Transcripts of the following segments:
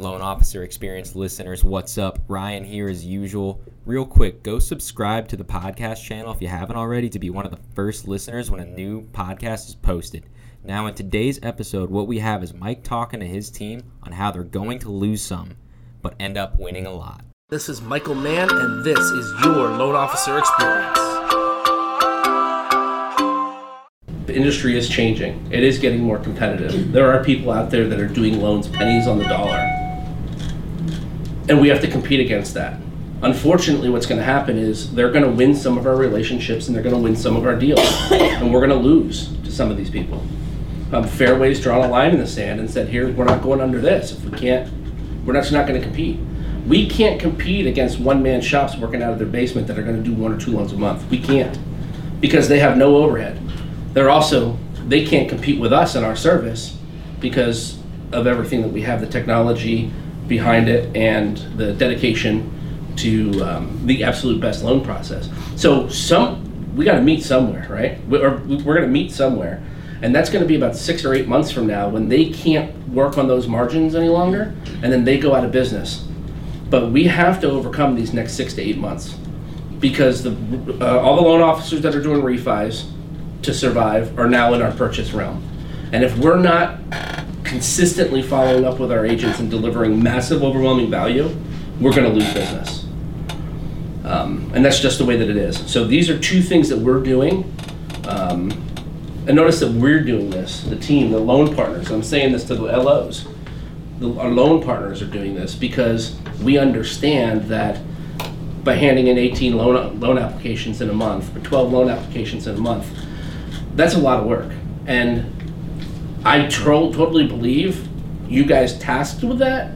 Loan Officer Experience listeners, what's up? Ryan here as usual. Real quick, go subscribe to the podcast channel if you haven't already to be one of the first listeners when a new podcast is posted. Now, in today's episode, what we have is Mike talking to his team on how they're going to lose some, but end up winning a lot. This is Michael Mann, and this is your Loan Officer Experience. The industry is changing. It is getting more competitive. There are people out there that are doing loans pennies on the dollar. And we have to compete against that. Unfortunately, what's going to happen is they're going to win some of our relationships and they're going to win some of our deals. and we're going to lose to some of these people. Um, Fairway's drawn a line in the sand and said, here, we're not going under this. If we can't, we're not, just not going to compete. We can't compete against one man shops working out of their basement that are going to do one or two loans a month. We can't because they have no overhead they're also they can't compete with us in our service because of everything that we have the technology behind it and the dedication to um, the absolute best loan process. So some we got to meet somewhere right? We, or we're going to meet somewhere. And that's going to be about six or eight months from now when they can't work on those margins any longer and then they go out of business. But we have to overcome these next six to eight months because the, uh, all the loan officers that are doing refis to survive are now in our purchase realm. And if we're not consistently following up with our agents and delivering massive, overwhelming value, we're going to lose business. Um, and that's just the way that it is. So these are two things that we're doing. Um, and notice that we're doing this, the team, the loan partners. I'm saying this to the LOs. The, our loan partners are doing this because we understand that by handing in 18 loan, loan applications in a month, or 12 loan applications in a month, that's a lot of work. And I tro- totally believe you guys tasked with that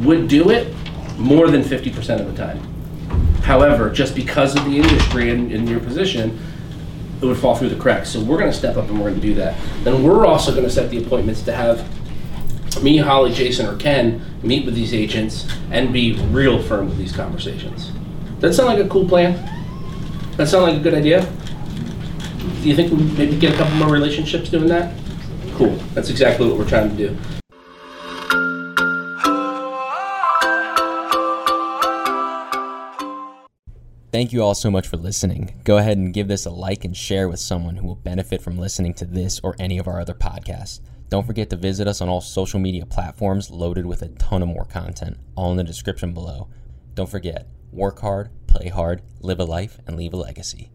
would do it more than 50% of the time. However, just because of the industry and, your position, it would fall through the cracks. So we're going to step up and we're going to do that. Then we're also going to set the appointments to have me, Holly, Jason, or Ken meet with these agents and be real firm with these conversations. That sound like a cool plan? That sound like a good idea? Do you think we maybe get a couple more relationships doing that? Cool. That's exactly what we're trying to do. Thank you all so much for listening. Go ahead and give this a like and share with someone who will benefit from listening to this or any of our other podcasts. Don't forget to visit us on all social media platforms loaded with a ton of more content, all in the description below. Don't forget, work hard, play hard, live a life, and leave a legacy.